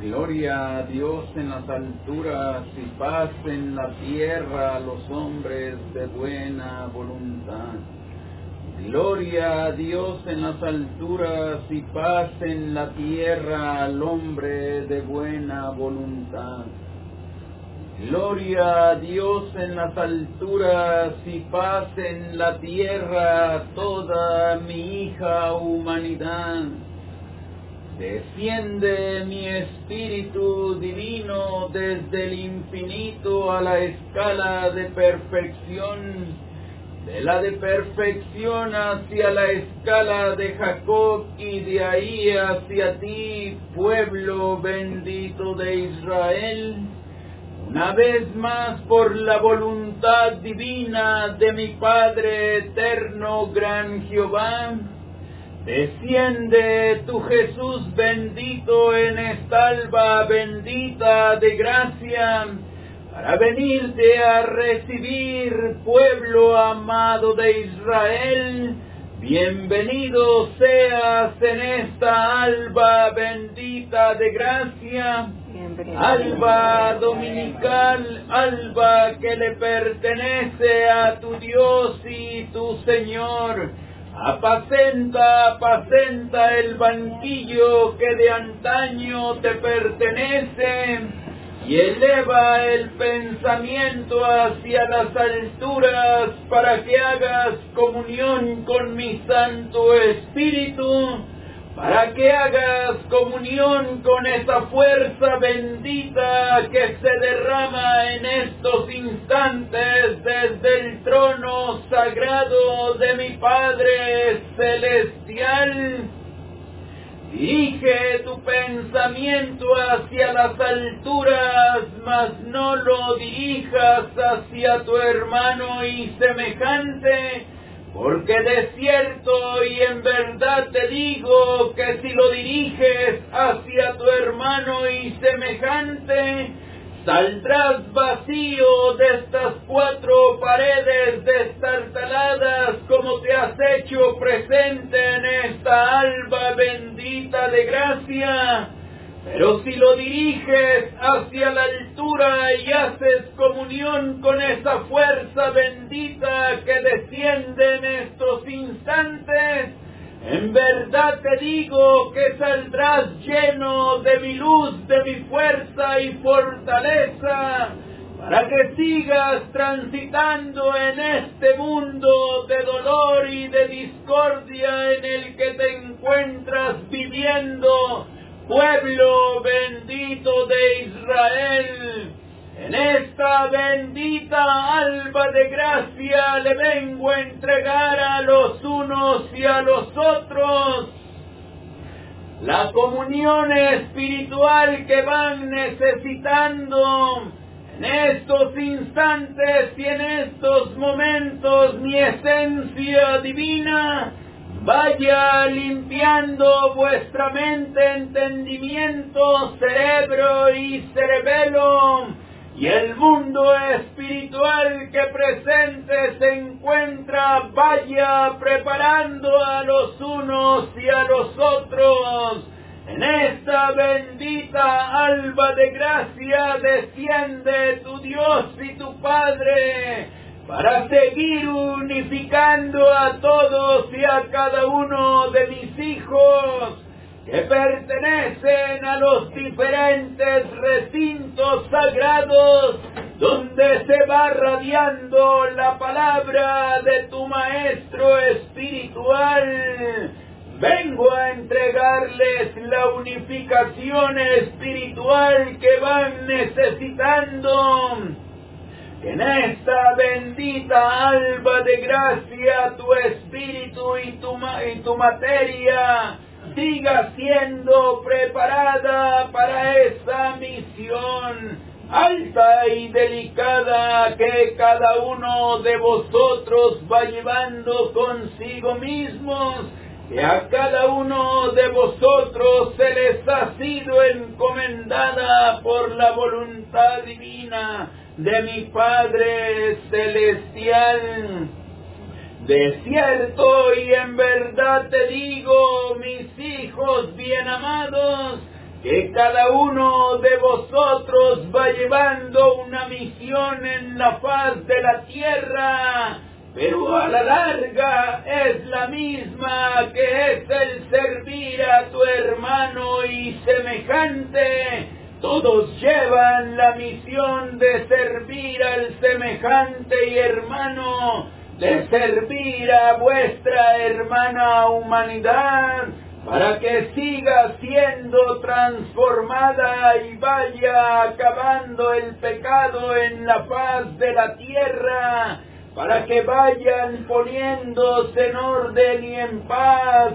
Gloria a Dios en las alturas y paz en la tierra a los hombres de buena voluntad. Gloria a Dios en las alturas y paz en la tierra al hombre de buena voluntad. Gloria a Dios en las alturas y paz en la tierra a toda mi hija humanidad. Desciende mi espíritu divino desde el infinito a la escala de perfección, de la de perfección hacia la escala de Jacob y de ahí hacia ti, pueblo bendito de Israel. Una vez más por la voluntad divina de mi Padre eterno, gran Jehová, Desciende tu Jesús bendito en esta alba bendita de gracia, para venirte a recibir, pueblo amado de Israel. Bienvenido seas en esta alba bendita de gracia, alba dominical, alba que le pertenece a tu Dios y tu Señor Apacenta, apacenta el banquillo que de antaño te pertenece y eleva el pensamiento hacia las alturas para que hagas comunión con mi Santo Espíritu, para que hagas comunión con esa fuerza bendita que se derrama en estos instantes desde el trono sagrado de mi Padre Celestial. Dirige tu pensamiento hacia las alturas, mas no lo dirijas hacia tu hermano y semejante, porque de cierto y en verdad te digo que si lo diriges hacia tu hermano y semejante, saldrás vacío de estas cuatro paredes destartaladas como te has hecho presente en esta alba bendita de gracia. Pero si lo diriges hacia la altura y haces comunión con esa fuerza bendita que desciende en estos instantes, en verdad te digo que saldrás lleno de mi luz, de mi fuerza y fortaleza, para que sigas transitando en este mundo de dolor y de discordia en el que te encuentras viviendo pueblo bendito de Israel. En esta bendita alba de gracia le vengo a entregar a los unos y a los otros la comunión espiritual que van necesitando en estos instantes y en estos momentos mi esencia divina vaya limpiando vuestra mente, entendimiento, cerebro y cerebelo, y el mundo espiritual que presente se encuentra vaya preparando a los unos y a los otros. En esta bendita alba de gracia desciende tu Dios y tu Padre para seguir unificando a todos y a cada uno de mis hijos que pertenecen a los diferentes recintos sagrados donde se va radiando la palabra de tu maestro espiritual. Vengo a entregarles la unificación espiritual que van necesitando en esta bendita alba de gracia tu espíritu y tu, y tu materia siga siendo preparada para esa misión alta y delicada que cada uno de vosotros va llevando consigo mismos, que a cada uno de vosotros se les ha sido encomendada por la voluntad divina de mi Padre Celestial. De cierto y en verdad te digo, mis hijos bien amados, que cada uno de vosotros va llevando una misión en la faz de la tierra, pero a la larga es la misma que es el servir a tu hermano y semejante. Todos llevan la misión de servir al semejante y hermano, de servir a vuestra hermana humanidad para que siga siendo transformada y vaya acabando el pecado en la paz de la tierra, para que vayan poniéndose en orden y en paz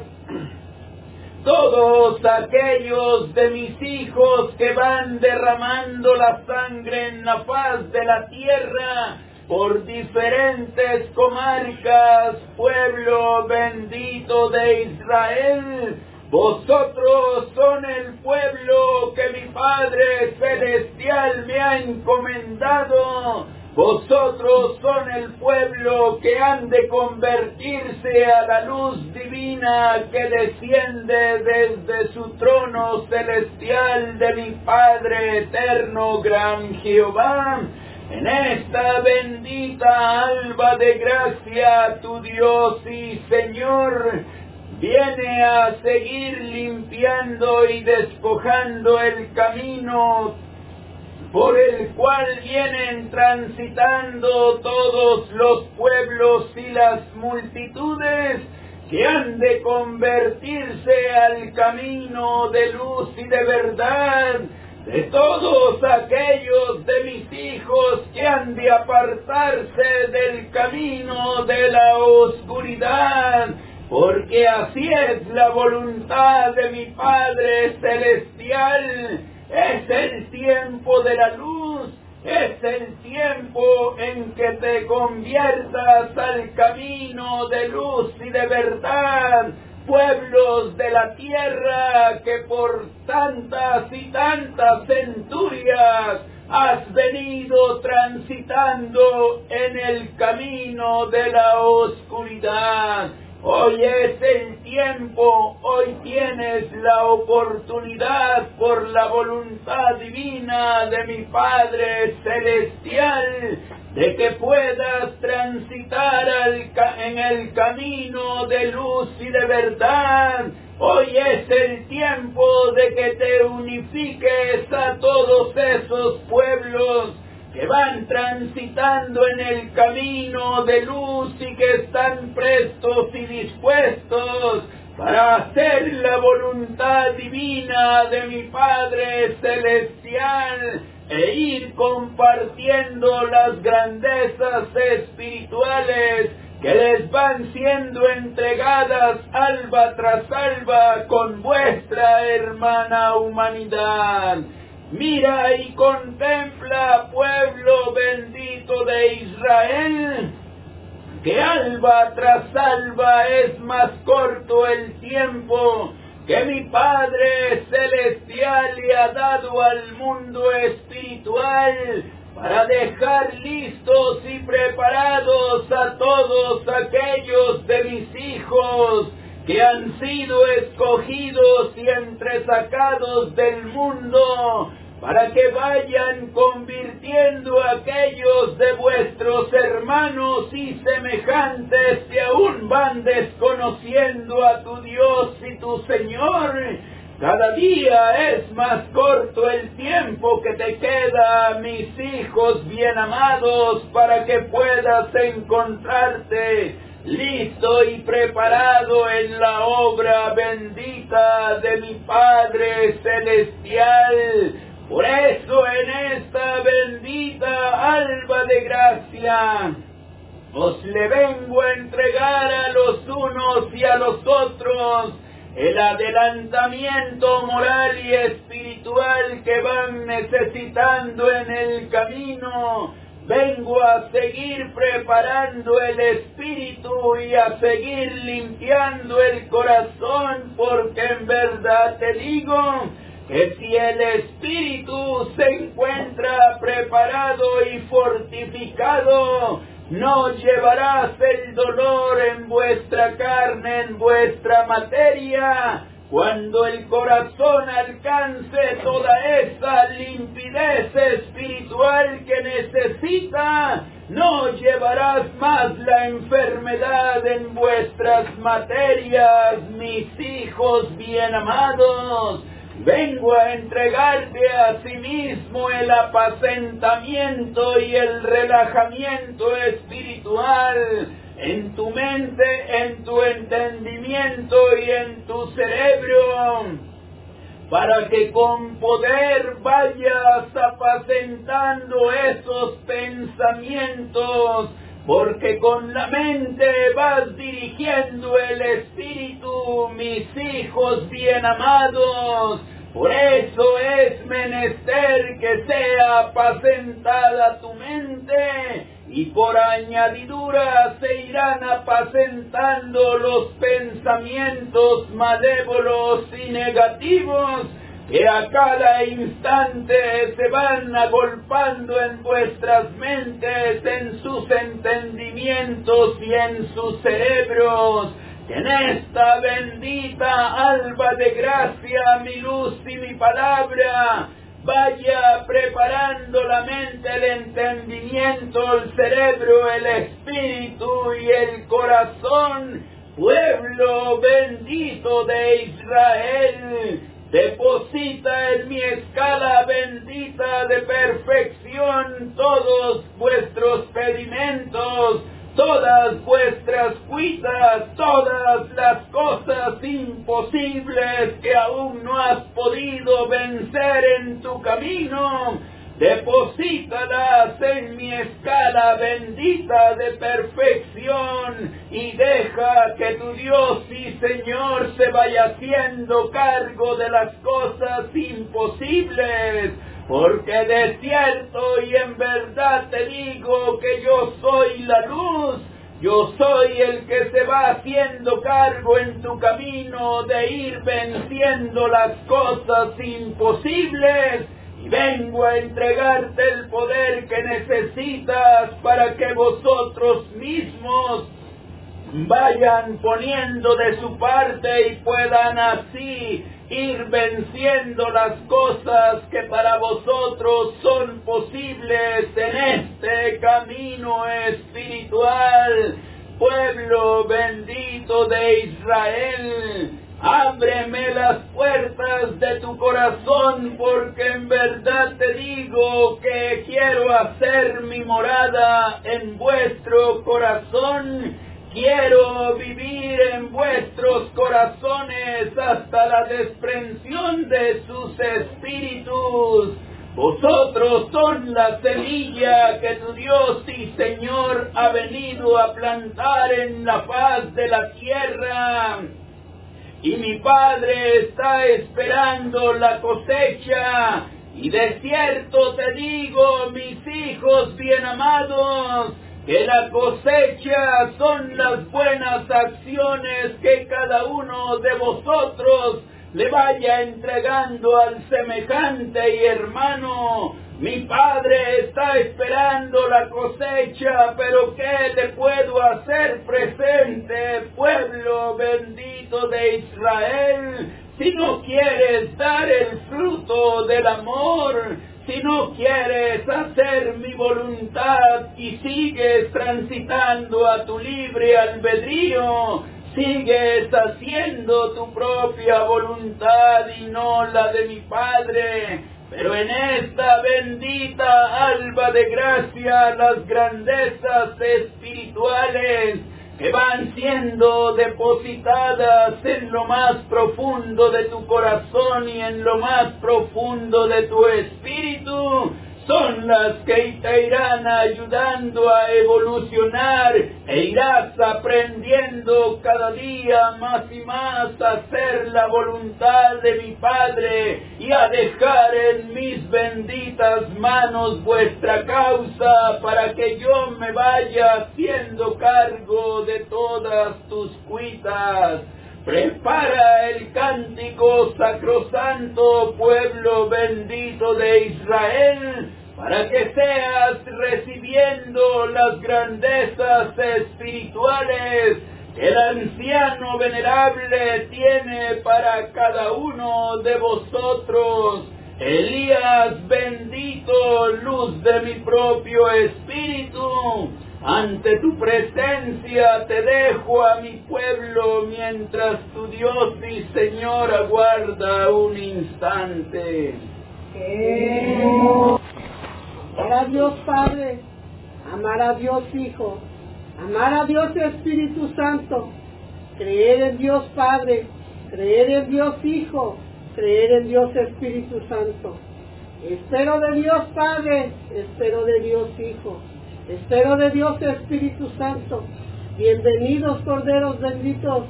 todos aquellos de mis hijos que van derramando la sangre en la paz de la tierra, por diferentes comarcas, pueblo bendito de Israel. Vosotros son el pueblo que mi Padre Celestial me ha encomendado. Vosotros son el pueblo que han de convertirse a la luz divina que desciende desde su trono celestial de mi Padre eterno, gran Jehová. En esta bendita alba de gracia, tu Dios y Señor viene a seguir limpiando y despojando el camino por el cual vienen transitando todos los pueblos y las multitudes que han de convertirse al camino de luz y de verdad de todos aquellos de mis hijos que han de apartarse del camino de la oscuridad, porque así es la voluntad de mi Padre Celestial. Es el tiempo de la luz, es el tiempo en que te conviertas al camino de luz y de verdad pueblos de la tierra que por tantas y tantas centurias has venido transitando en el camino de la oscuridad. Hoy es el tiempo, hoy tienes la oportunidad por la voluntad divina de mi Padre Celestial de que puedas transitar en el camino de luz y de verdad. Hoy es el tiempo de que te unifiques a todos esos pueblos que van transitando en el camino de luz y que están prestos y dispuestos para hacer la voluntad divina de mi Padre Celestial e ir compartiendo las grandezas espirituales que les van siendo entregadas alba tras alba con vuestra hermana humanidad. Mira y contempla, pueblo bendito de Israel, que alba tras alba es más corto el tiempo que mi Padre Celestial le ha dado al mundo espiritual para dejar listos y preparados a todos aquellos de mis hijos que han sido escogidos y entresacados del mundo para que vayan convirtiendo a aquellos de vuestros hermanos y semejantes que aún van desconociendo a tu Dios y tu Señor. Cada día es más corto el tiempo que te queda, mis hijos bien amados, para que puedas encontrarte listo y preparado en la obra bendita de mi Padre Celestial por eso en esta bendita alba de gracia os le vengo a entregar a los unos y a los otros el adelantamiento moral y espiritual que van necesitando en el camino. Vengo a seguir preparando el espíritu y a seguir limpiando el corazón porque en verdad te digo que si el espíritu se encuentra preparado y fortificado, no llevarás el dolor en vuestra carne, en vuestra materia, cuando el corazón alcance toda esa limpidez espiritual que necesita, no llevarás más la enfermedad en vuestras materias, mis hijos bien amados. Vengo a entregarte a sí mismo el apacentamiento y el relajamiento espiritual en tu mente, en tu entendimiento y en tu cerebro, para que con poder vayas apacentando esos pensamientos, porque con la mente vas dirigiendo el espíritu, mis hijos bien amados. Por eso es menester que sea apacentada tu mente y por añadidura se irán apacentando los pensamientos malévolos y negativos que a cada instante se van agolpando en vuestras mentes, en sus entendimientos y en sus cerebros. Que en esta bendita alba de gracia, mi luz y mi palabra, vaya preparando la mente, el entendimiento, el cerebro, el espíritu y el corazón, pueblo bendito de Israel. Deposita en mi escala bendita de perfección todos vuestros pedimentos, todas vuestras cuitas, todas las cosas imposibles que aún no has podido vencer en tu camino, deposítalas en mi escala bendita de perfección y deja que tu Dios y Señor se vaya haciendo cargo de las cosas imposibles. Porque de cierto y en verdad te digo que yo soy la luz, yo soy el que se va haciendo cargo en tu camino de ir venciendo las cosas imposibles y vengo a entregarte el poder que necesitas para que vosotros mismos vayan poniendo de su parte y puedan así ir venciendo las cosas que para vosotros son posibles en este camino espiritual. Pueblo bendito de Israel, ábreme las puertas de tu corazón porque en verdad te digo que quiero hacer mi morada en vuestro corazón quiero vivir en vuestros corazones hasta la desprensión de sus espíritus. Vosotros son la semilla que tu Dios y Señor ha venido a plantar en la paz de la tierra. Y mi Padre está esperando la cosecha. Y de cierto te digo, mis hijos bien amados, que la cosecha son las buenas acciones que cada uno de vosotros le vaya entregando al semejante y hermano. Mi padre está esperando la cosecha, pero ¿qué le puedo hacer presente, pueblo bendito de Israel? Si no quieres dar el fruto del amor, si no quieres hacer mi voluntad y sigues transitando a tu libre albedrío, sigues haciendo tu propia voluntad y no la de mi Padre. Pero en esta bendita alba de gracia las grandezas espirituales que van siendo depositadas en lo más profundo de tu corazón y en lo más profundo de tu espíritu, son las que te irán ayudando a evolucionar e irás aprendiendo cada día más y más a hacer la voluntad de mi Padre y a dejar en mis benditas manos vuestra causa para que yo me vaya haciendo cargo de todas tus cuitas. Prepara el cántico sacrosanto, pueblo bendito de Israel, para que seas recibiendo las grandezas espirituales el anciano venerable tiene para cada uno de vosotros. Elías bendito, luz de mi propio espíritu, ante tu presencia te dejo a mi pueblo mientras tu Dios y Señor aguarda un instante. Amar a Dios Padre, amar a Dios Hijo, amar a Dios Espíritu Santo, creer en Dios Padre, creer en Dios Hijo, creer en Dios Espíritu Santo. Espero de Dios Padre, espero de Dios Hijo, espero de Dios Espíritu Santo. Bienvenidos Corderos benditos,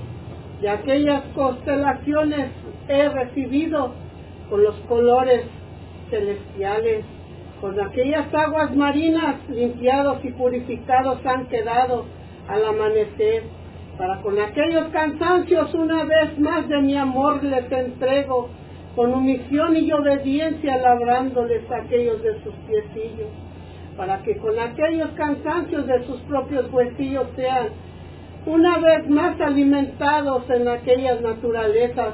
de aquellas constelaciones he recibido con los colores celestiales, con aquellas aguas marinas limpiados y purificados han quedado al amanecer. Para con aquellos cansancios una vez más de mi amor les entrego, con omisión y obediencia labrándoles aquellos de sus piecillos, para que con aquellos cansancios de sus propios huesillos sean una vez más alimentados en aquellas naturalezas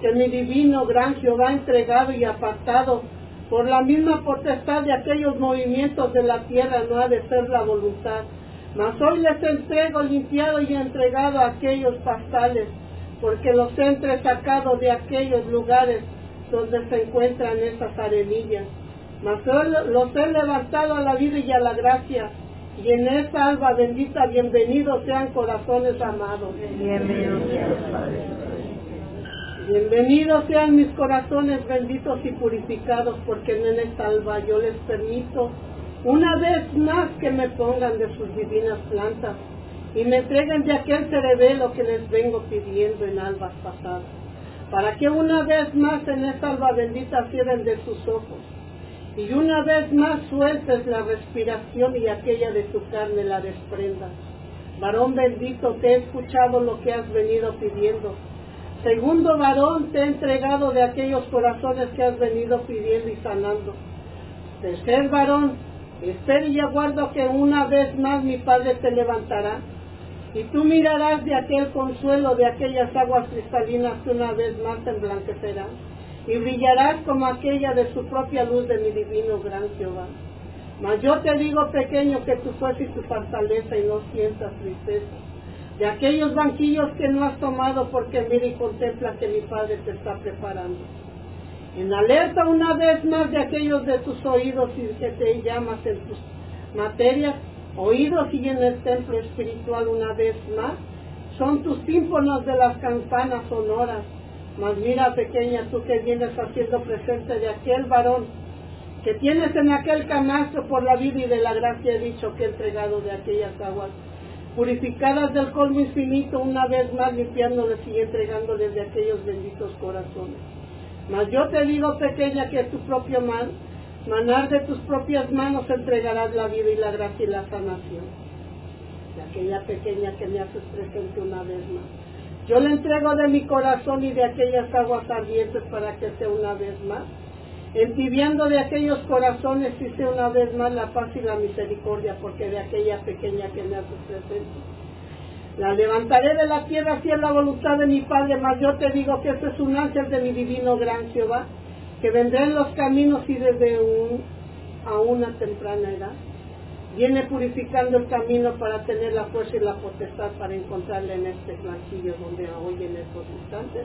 que mi divino gran Jehová ha entregado y apartado por la misma potestad de aquellos movimientos de la tierra no ha de ser la voluntad. Mas hoy les entrego limpiado y entregado a aquellos pastales, porque los he entresacado de aquellos lugares donde se encuentran esas arenillas. Mas hoy los he levantado a la vida y a la gracia, y en esta alba bendita, bienvenidos sean corazones amados. Bienvenidos Bienvenidos sean mis corazones benditos y purificados, porque en esta alba yo les permito una vez más que me pongan de sus divinas plantas y me entreguen de aquel cerebelo que les vengo pidiendo en albas pasadas, para que una vez más en esta alba bendita cierren de sus ojos y una vez más sueltes la respiración y aquella de tu carne la desprendas. Varón bendito, te he escuchado lo que has venido pidiendo Segundo varón, te he entregado de aquellos corazones que has venido pidiendo y sanando. Tercer varón, espero y aguardo que una vez más mi Padre te levantará. Y tú mirarás de aquel consuelo, de aquellas aguas cristalinas que una vez más te emblanquecerán. Y brillarás como aquella de su propia luz de mi divino gran Jehová. Mas yo te digo, pequeño, que tu fuerza y tu fortaleza y no sientas tristeza de aquellos banquillos que no has tomado porque mira y contempla que mi Padre te está preparando. En alerta una vez más de aquellos de tus oídos y que te llamas en tus materias, oídos y en el templo espiritual una vez más, son tus tímpanos de las campanas sonoras. Mas mira pequeña, tú que vienes haciendo presente de aquel varón que tienes en aquel canastro por la vida y de la gracia he dicho que he entregado de aquellas aguas purificadas del colmo infinito, una vez más limpiándoles y entregándoles de aquellos benditos corazones. Mas yo te digo, pequeña, que tu propio man, manar de tus propias manos entregarás la vida y la gracia y la sanación. De aquella pequeña que me haces presente una vez más. Yo le entrego de mi corazón y de aquellas aguas ardientes para que sea una vez más entibiando de aquellos corazones hice una vez más la paz y la misericordia, porque de aquella pequeña que me hace presente. La levantaré de la tierra si es la voluntad de mi Padre, mas yo te digo que este es un ángel de mi divino gran Jehová, que vendrá en los caminos y desde un, a una temprana edad. Viene purificando el camino para tener la fuerza y la potestad para encontrarle en este blanquillo donde hoy en estos instantes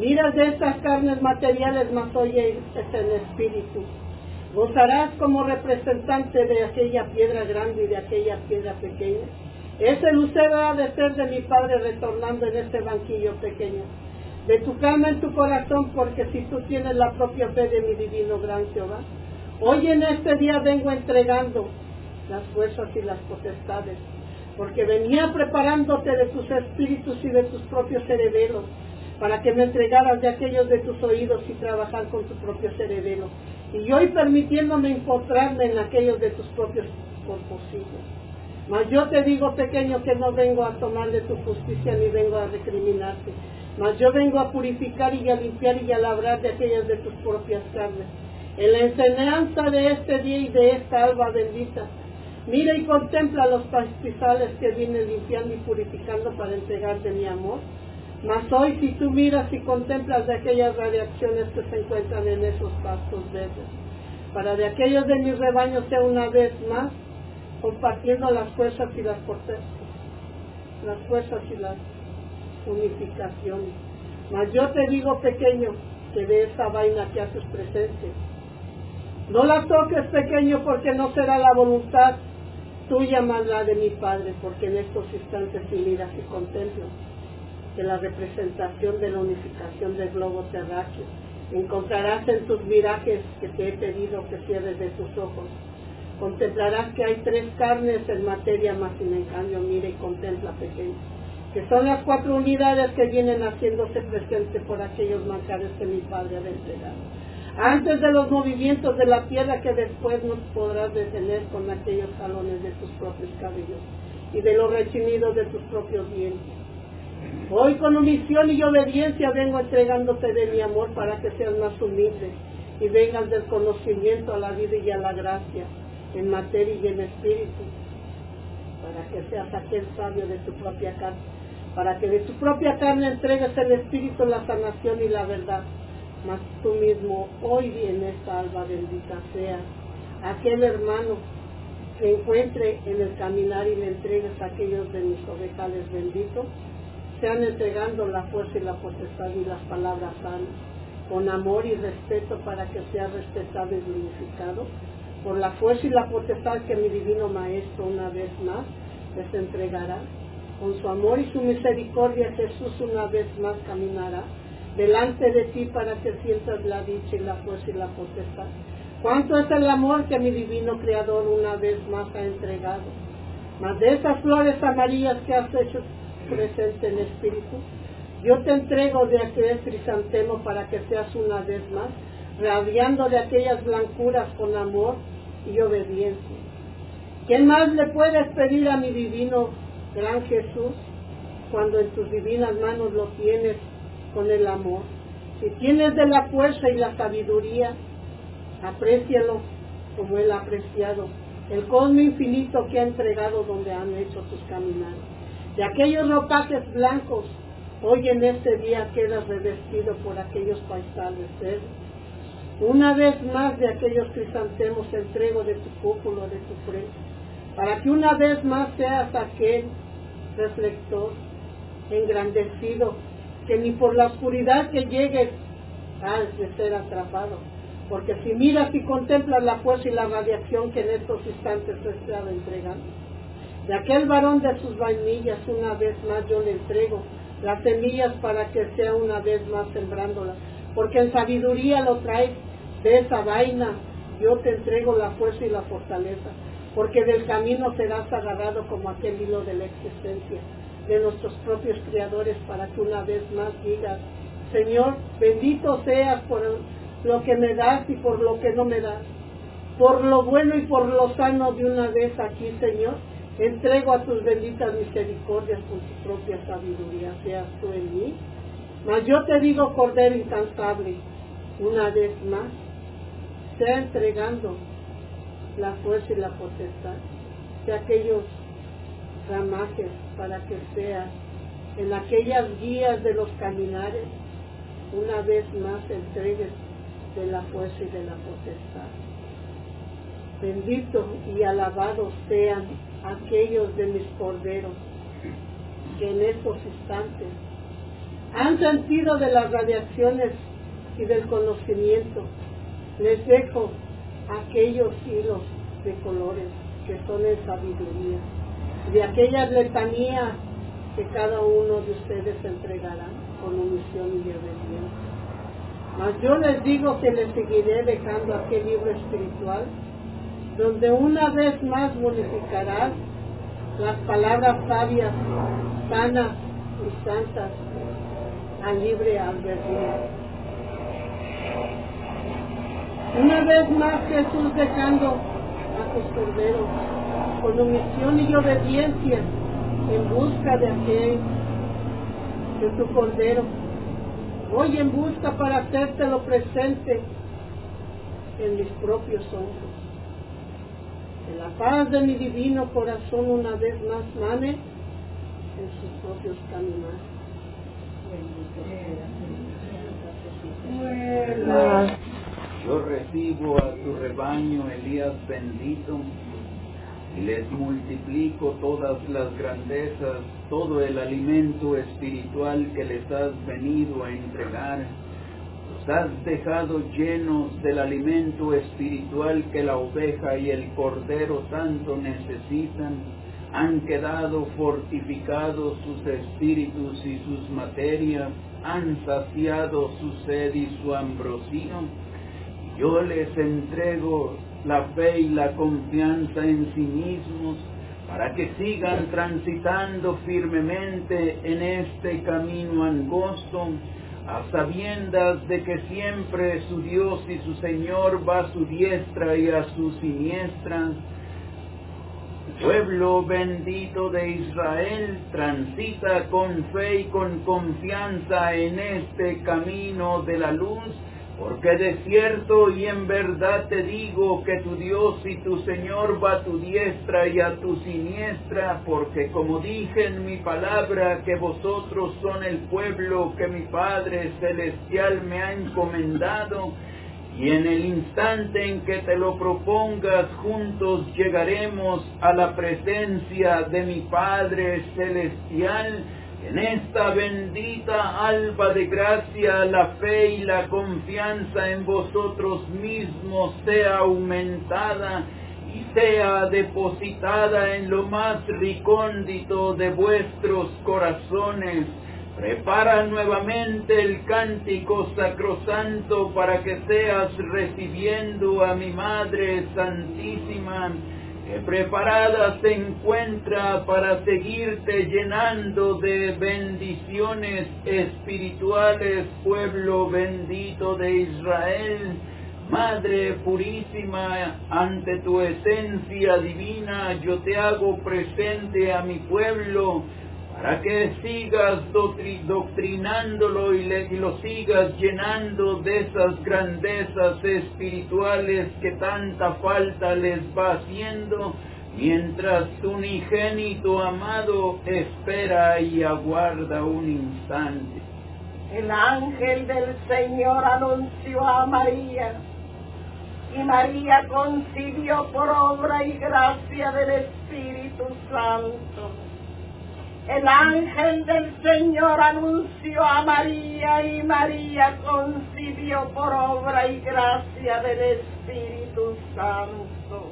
Miras de estas carnes materiales, mas oye es el espíritu. Gozarás como representante de aquella piedra grande y de aquella piedra pequeña. Ese lucero ha de ser de mi Padre retornando en este banquillo pequeño. De tu cama en tu corazón, porque si tú tienes la propia fe de mi divino gran Jehová, hoy en este día vengo entregando las fuerzas y las potestades, porque venía preparándote de tus espíritus y de tus propios cerebros para que me entregaras de aquellos de tus oídos y trabajar con tu propio cerebelo. Y hoy permitiéndome encontrarme en aquellos de tus propios corposillos. Mas yo te digo, pequeño, que no vengo a tomar de tu justicia ni vengo a recriminarte. Mas yo vengo a purificar y a limpiar y a labrar de aquellas de tus propias carnes. En la enseñanza de este día y de esta alba bendita, Mira y contempla los pastizales que vienen limpiando y purificando para entregarte mi amor. Mas hoy si tú miras y contemplas de aquellas radiaciones que se encuentran en esos pastos verdes, para de aquellos de mis rebaños sea una vez más compartiendo las fuerzas y las protestas, las fuerzas y las unificaciones. Mas yo te digo pequeño, que de esa vaina que haces presente, no la toques pequeño porque no será la voluntad tuya más la de mi Padre, porque en estos instantes si miras y contemplas de la representación de la unificación del globo terráqueo, encontrarás en tus mirajes que te he pedido que cierres de tus ojos. Contemplarás que hay tres carnes en materia, más sin en cambio mira y contempla pequeño, que son las cuatro unidades que vienen haciéndose presentes por aquellos manjares que mi Padre ha entregado antes de los movimientos de la tierra que después nos podrás detener con aquellos jalones de tus propios cabellos y de los rechinidos de tus propios dientes. Hoy con omisión y obediencia vengo entregándote de mi amor para que seas más humilde y vengas del conocimiento a la vida y a la gracia en materia y en espíritu, para que seas aquel sabio de tu propia carne, para que de tu propia carne entregues el espíritu, la sanación y la verdad. Mas tú mismo hoy en esta alba bendita sea aquel hermano que encuentre en el caminar y le entregues a aquellos de mis ovejales benditos, sean entregando la fuerza y la potestad y las palabras sanas, con amor y respeto para que sea respetado y glorificado, por la fuerza y la potestad que mi divino Maestro una vez más les entregará. Con su amor y su misericordia Jesús una vez más caminará delante de ti para que sientas la dicha y la fuerza y la potestad. ¿Cuánto es el amor que mi divino Creador una vez más ha entregado? Mas de esas flores amarillas que has hecho presente en espíritu, yo te entrego de aquel crisantemo para que seas una vez más, radiando de aquellas blancuras con amor y obediencia. ¿Qué más le puedes pedir a mi divino gran Jesús cuando en tus divinas manos lo tienes con el amor. Si tienes de la fuerza y la sabiduría, aprécialo como Él ha apreciado el cosmo infinito que ha entregado donde han hecho tus caminados. De aquellos ropajes blancos, hoy en este día quedas revestido por aquellos paisales verdes. Una vez más de aquellos crisantemos entrego de tu cúpulo, de tu frente, para que una vez más seas aquel reflector engrandecido que ni por la oscuridad que llegues has de ser atrapado. Porque si miras y contemplas la fuerza y la radiación que en estos instantes se está entregando, de aquel varón de sus vainillas una vez más yo le entrego las semillas para que sea una vez más sembrándolas. Porque en sabiduría lo traes de esa vaina, yo te entrego la fuerza y la fortaleza. Porque del camino serás agarrado como aquel hilo de la existencia de nuestros propios creadores para que una vez más digas, Señor, bendito seas por lo que me das y por lo que no me das, por lo bueno y por lo sano de una vez aquí, Señor. Entrego a tus benditas misericordias con tu propia sabiduría, seas tú en mí. Mas yo te digo, Cordero incansable, una vez más, sea entregando la fuerza y la potestad de aquellos ramajes para que sea en aquellas guías de los caminares, una vez más entregues de la fuerza y de la potestad. Benditos y alabados sean aquellos de mis corderos que en estos instantes han sentido de las radiaciones y del conocimiento. Les dejo aquellos hilos de colores que son en sabiduría de aquellas letanías que cada uno de ustedes entregará con omisión y obediencia. Mas yo les digo que les seguiré dejando aquel libro espiritual, donde una vez más bonificarás las palabras sabias, sanas y santas al libre albedrío. Una vez más Jesús dejando a tus corderos con omisión y obediencia en busca de aquel, de tu cordero. Voy en busca para hacértelo presente en mis propios ojos. La paz de mi divino corazón una vez más mane en sus propios caminos. Yo recibo a tu rebaño, Elías bendito, y les multiplico todas las grandezas, todo el alimento espiritual que les has venido a entregar. Los has dejado llenos del alimento espiritual que la oveja y el cordero tanto necesitan. Han quedado fortificados sus espíritus y sus materias, han saciado su sed y su ambrosía. Yo les entrego la fe y la confianza en sí mismos para que sigan transitando firmemente en este camino angosto, a sabiendas de que siempre su Dios y su Señor va a su diestra y a su siniestra. Pueblo bendito de Israel, transita con fe y con confianza en este camino de la luz porque de cierto y en verdad te digo que tu Dios y tu Señor va a tu diestra y a tu siniestra, porque como dije en mi palabra que vosotros son el pueblo que mi Padre Celestial me ha encomendado, y en el instante en que te lo propongas juntos llegaremos a la presencia de mi Padre Celestial, en esta bendita alba de gracia la fe y la confianza en vosotros mismos sea aumentada y sea depositada en lo más recóndito de vuestros corazones. Prepara nuevamente el cántico sacrosanto para que seas recibiendo a mi Madre Santísima preparada se encuentra para seguirte llenando de bendiciones espirituales, pueblo bendito de Israel. Madre purísima, ante tu esencia divina yo te hago presente a mi pueblo para que sigas doctrinándolo y, lo sigas llenando de esas grandezas espirituales que tanta falta les va haciendo, mientras tu unigénito amado espera y aguarda un instante. El ángel del Señor anunció a María, y María concibió por obra y gracia del Espíritu Santo el ángel del Señor anunció a María y María concibió por obra y gracia del Espíritu Santo.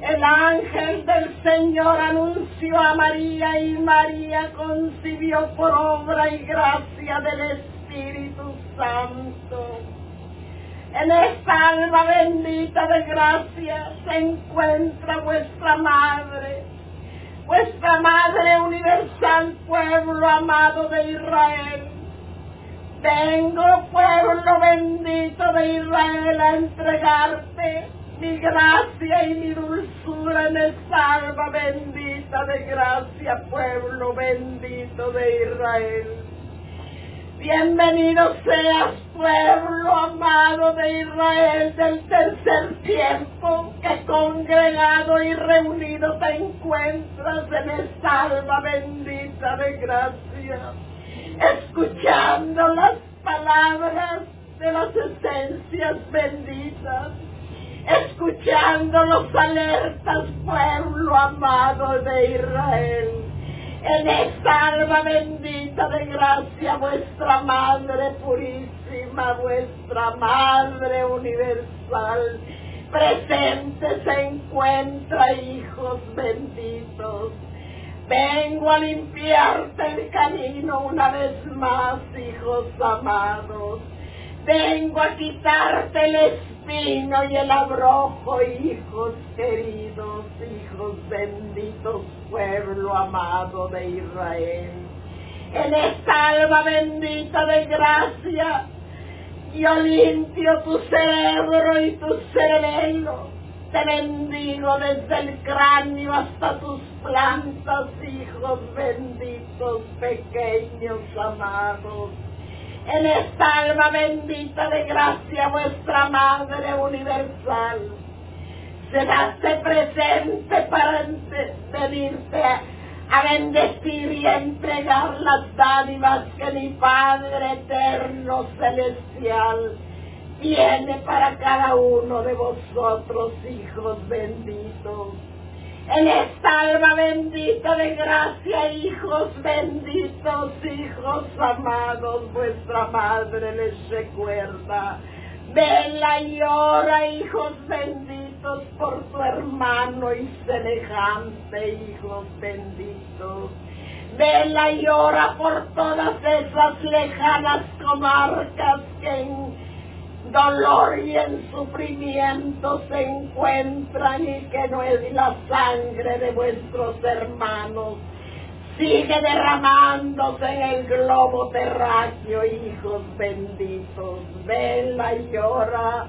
El ángel del Señor anunció a María y María concibió por obra y gracia del Espíritu Santo. En esta alma bendita de gracia se encuentra vuestra madre vuestra Madre Universal, pueblo amado de Israel. Vengo, pueblo bendito de Israel, a entregarte mi gracia y mi dulzura en esta alma bendita de gracia, pueblo bendito de Israel. Bienvenido seas, pueblo amado de Israel del tercer tiempo, que congregado y reunido te encuentras en esta alma bendita de gracia, escuchando las palabras de las esencias benditas, escuchando los alertas, pueblo amado de Israel en esta alma bendita de gracia, vuestra Madre purísima, vuestra Madre universal, presente se encuentra, hijos benditos. Vengo a limpiarte el camino una vez más, hijos amados. Vengo a quitarte el espino y el abrojo, hijos queridos, hijos benditos, pueblo amado de Israel. En esta alma bendita de gracia, yo limpio tu cerebro y tu cerebelo. Te bendigo desde el cráneo hasta tus plantas, hijos benditos, pequeños, amados en esta alma bendita de gracia, vuestra Madre Universal. se hace presente para venirte a bendecir y a entregar las dádivas que mi Padre eterno celestial tiene para cada uno de vosotros, hijos benditos. Esta alma bendita de gracia, hijos benditos, hijos amados, vuestra madre les recuerda. Vela y ora, hijos benditos, por tu hermano y semejante, hijos benditos. Vela y ora por todas esas lejanas comarcas que en dolor y en sufrimiento se encuentran y que no es la sangre de vuestros hermanos. Sigue derramándose en el globo terráqueo, hijos benditos. Vela y llora.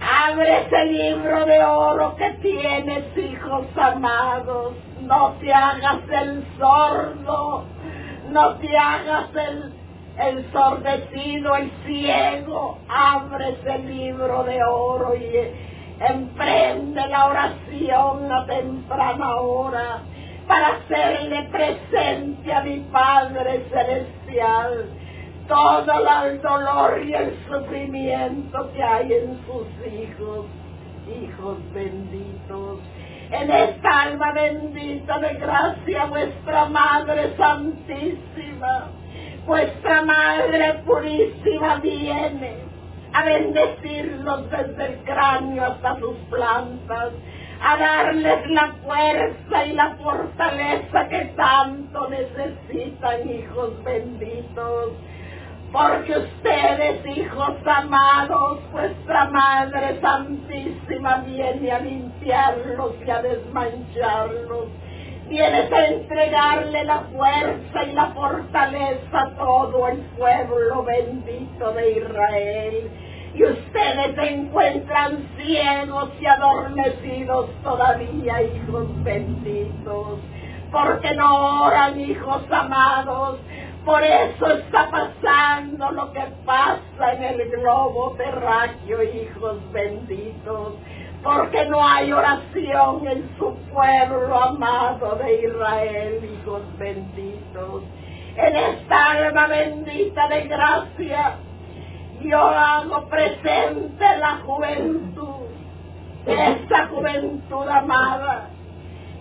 Abre ese libro de oro que tienes, hijos amados. No te hagas el sordo, no te hagas el el sordecido, el ciego, abre ese libro de oro y emprende la oración a temprana hora para hacerle presente a mi Padre Celestial todo el dolor y el sufrimiento que hay en sus hijos, hijos benditos. En esta alma bendita de gracia, vuestra Madre Santísima, vuestra Madre Purísima viene a bendecirlos desde el cráneo hasta sus plantas, a darles la fuerza y la fortaleza que tanto necesitan, hijos benditos. Porque ustedes, hijos amados, vuestra Madre Santísima viene a limpiarlos y a desmancharlos Vienes a entregarle la fuerza y la fortaleza a todo el pueblo bendito de Israel. Y ustedes se encuentran ciegos y adormecidos todavía, hijos benditos, porque no oran, hijos amados. Por eso está pasando lo que pasa en el globo terráqueo, hijos benditos porque no hay oración en su pueblo amado de Israel, hijos benditos. En esta alma bendita de gracia, yo hago presente la juventud, esa juventud amada,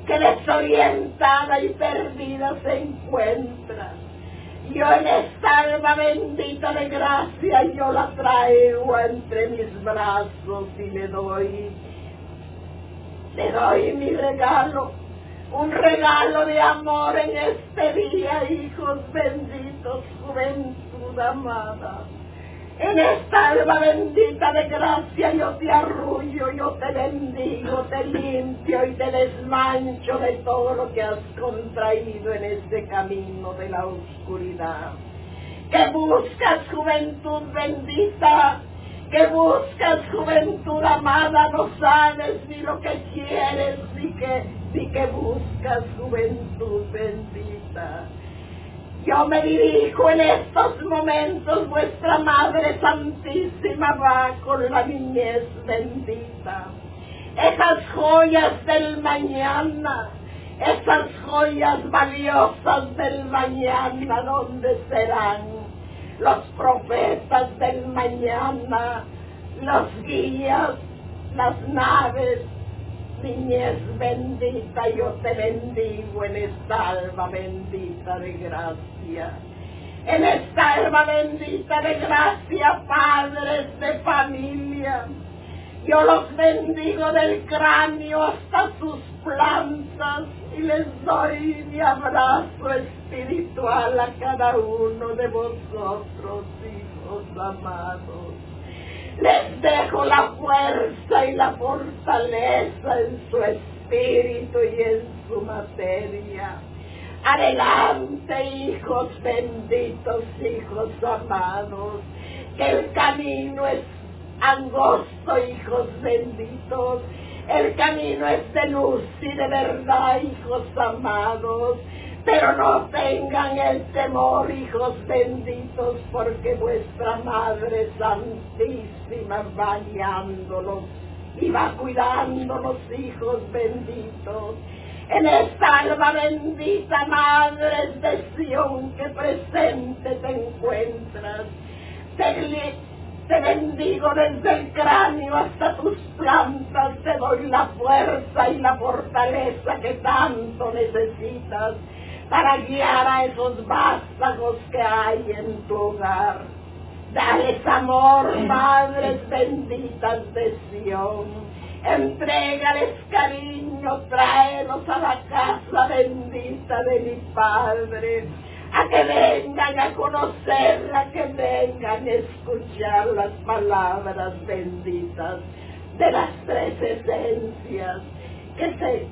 que desorientada y perdida se encuentra. Yo en esta alma bendita de gracia, yo la traigo entre mis brazos y le doy le doy mi regalo, un regalo de amor en este día, hijos benditos, juventud amada. En esta alma bendita de gracia yo te arrullo, yo te bendigo, te limpio y te desmancho de todo lo que has contraído en este camino de la oscuridad. Que buscas juventud bendita, que buscas juventud amada, no sabes ni lo que quieres, ni que, ni que buscas juventud bendita. Yo me dirijo en estos momentos, vuestra Madre Santísima va con la niñez bendita. Esas joyas del mañana, esas joyas valiosas del mañana, ¿dónde serán? Los profetas del mañana, los guías, las naves. Niñez bendita, yo te bendigo en esta alma bendita de gracia. En esta alma bendita de gracia, padres de familia. Yo los bendigo del cráneo hasta sus plantas y les doy mi abrazo espiritual a cada uno de vosotros, hijos amados. Les dejo la fuerza y la fortaleza en su espíritu y en su materia. Adelante, hijos benditos, hijos amados, que el camino es angosto, hijos benditos, el camino es de luz y de verdad, hijos amados. Pero no tengan el temor, hijos benditos, porque vuestra Madre Santísima va guiándolos y va cuidando los hijos benditos. En esta alma bendita, Madre de Sion, que presente te encuentras. Te, te bendigo desde el cráneo hasta tus plantas, te doy la fuerza y la fortaleza que tanto necesitas para guiar a esos vástagos que hay en tu hogar. Dales amor, madres benditas de Sion. Entrégales cariño, tráelos a la casa bendita de mi Padre, a que vengan a conocerla, que vengan a escuchar las palabras benditas de las tres esencias que se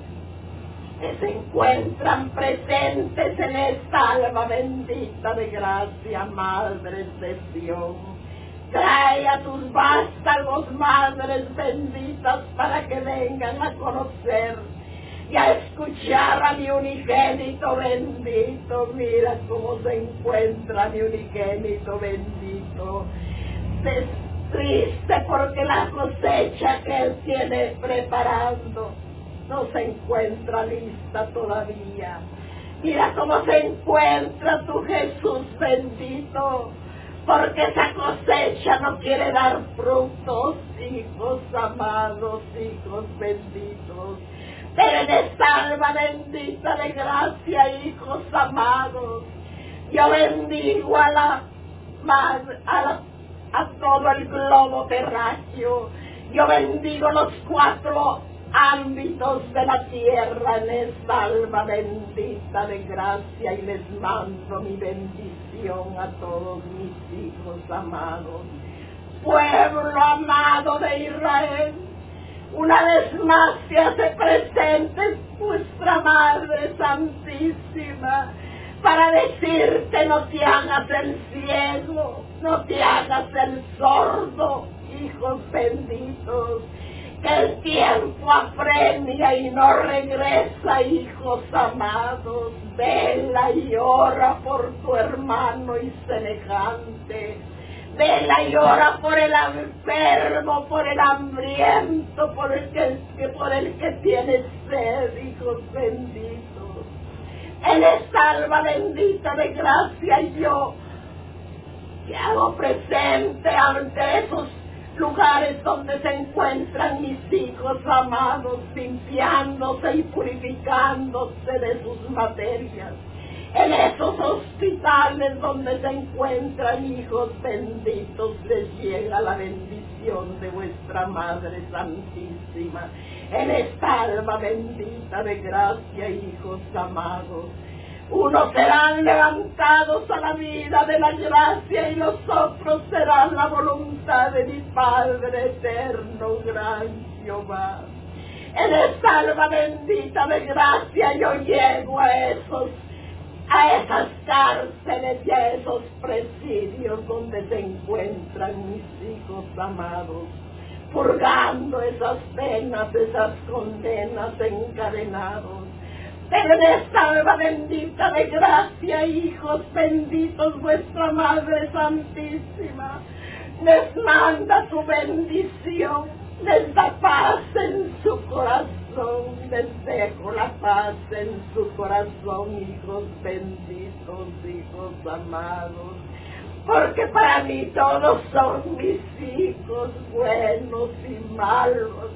que se encuentran presentes en esta alma bendita de gracia, Madre de Dios. Trae a tus vástagos, madres benditas, para que vengan a conocer y a escuchar a mi unigénito bendito. Mira cómo se encuentra mi unigénito bendito. Es triste porque la cosecha que él tiene preparando no se encuentra lista todavía. Mira cómo se encuentra tu Jesús bendito, porque esa cosecha no quiere dar frutos, hijos amados, hijos benditos. Esta alma bendita de gracia, hijos amados, yo bendigo a la, a, a todo el globo terráqueo, yo bendigo los cuatro ámbitos de la tierra. En esta alma bendita de gracia y les mando mi bendición a todos mis hijos amados. Pueblo amado de Israel, una vez más se hace presente vuestra Madre Santísima para decirte no te hagas el ciego, no te hagas el sordo, hijos benditos el tiempo apremia y no regresa, hijos amados. Vela y ora por tu hermano y semejante. Vela y ora por el enfermo, por el hambriento, por el que, por el que tiene sed, hijos benditos. En esta alma bendita de gracia yo te hago presente ante esos lugares donde se encuentran mis hijos amados, limpiándose y purificándose de sus materias. En esos hospitales donde se encuentran hijos benditos, les llega la bendición de vuestra Madre Santísima. En esta alma bendita de gracia, hijos amados unos serán levantados a la vida de la gracia y los otros serán la voluntad de mi Padre eterno, gran Jehová. En esta alma bendita de gracia yo llego a esos, a esas cárceles y a esos presidios donde se encuentran mis hijos amados, purgando esas penas, esas condenas encadenados. En esta alma bendita de gracia, hijos benditos, vuestra Madre Santísima, les manda su bendición, les da paz en su corazón, les dejo la paz en su corazón, hijos benditos, hijos amados. Porque para mí todos son mis hijos buenos y malos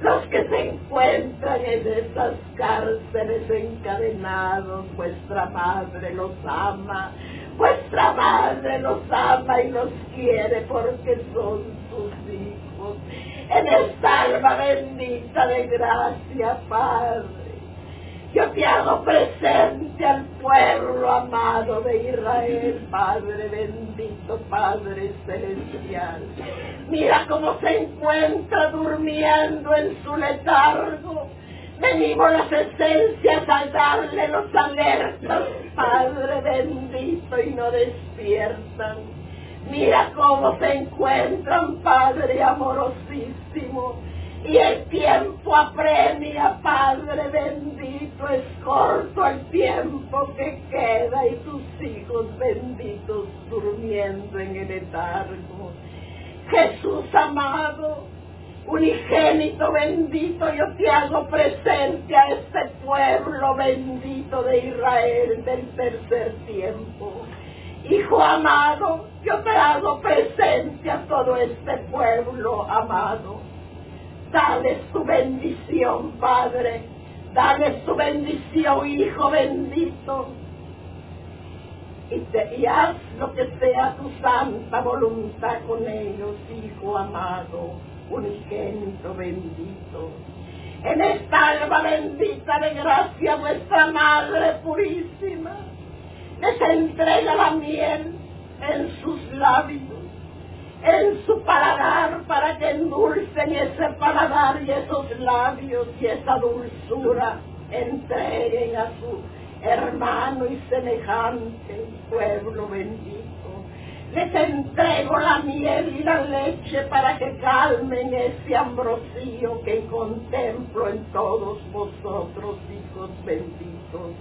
los que se encuentran en esas cárceles encadenados, vuestra madre los ama, vuestra madre los ama y los quiere porque son. En esta alma bendita de gracia, Padre yo te hago presente al pueblo amado de Israel, Padre bendito, Padre celestial. Mira cómo se encuentra durmiendo en su letargo. Venimos las esencias a darle los alertas, Padre bendito, y no despiertan. Mira cómo se encuentran, Padre amorosísimo y el tiempo apremia, Padre bendito, es corto el tiempo que queda y tus hijos benditos durmiendo en el letargo. Jesús amado, unigénito bendito, yo te hago presente a este pueblo bendito de Israel del tercer tiempo. Hijo amado, yo te hago presente a todo este pueblo amado. Dale su bendición, Padre. Dale su bendición, Hijo bendito. Y haz lo que sea tu santa voluntad con ellos, Hijo amado unigénito bendito. En esta alma bendita de gracia, vuestra Madre purísima, les entrega la miel en sus labios, en su paladar, para que endulcen ese paladar y esos labios y esa dulzura entreguen a su hermano y semejante pueblo bendito les entrego la miel y la leche para que calmen ese ambrosío que contemplo en todos vosotros, hijos benditos.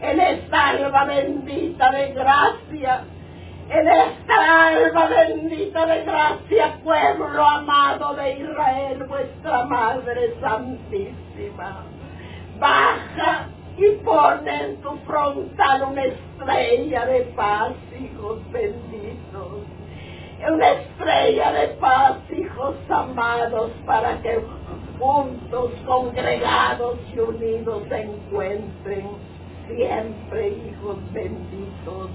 En esta alba bendita de gracia, en esta alba bendita de gracia, pueblo amado de Israel, vuestra Madre Santísima. Baja y pone en tu frontal una estrella de paz, hijos benditos. Una estrella de paz, hijos amados, para que juntos, congregados y unidos se encuentren siempre, hijos benditos.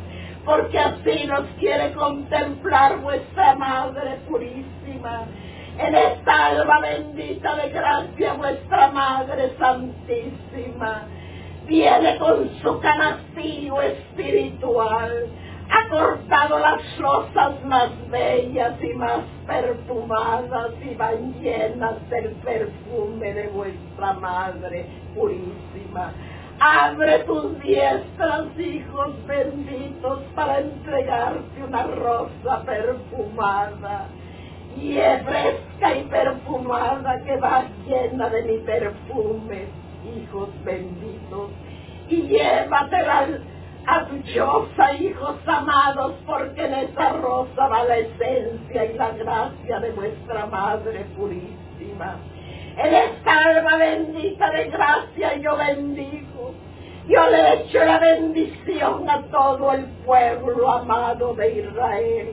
Porque así nos quiere contemplar vuestra Madre Purísima en esta alma bendita de gracia, vuestra Madre Santísima viene con su canastillo espiritual, ha cortado las rosas más bellas y más perfumadas y van llenas del perfume de vuestra Madre Purísima. Abre tus diestras, hijos benditos, para entregarte una rosa perfumada y fresca y perfumada que va llena de mi perfume hijos benditos, y llévatela a tu hijos amados, porque en esa rosa va la esencia y la gracia de vuestra Madre Purísima. En esta alma bendita de gracia yo bendigo. Yo le echo la bendición a todo el pueblo amado de Israel.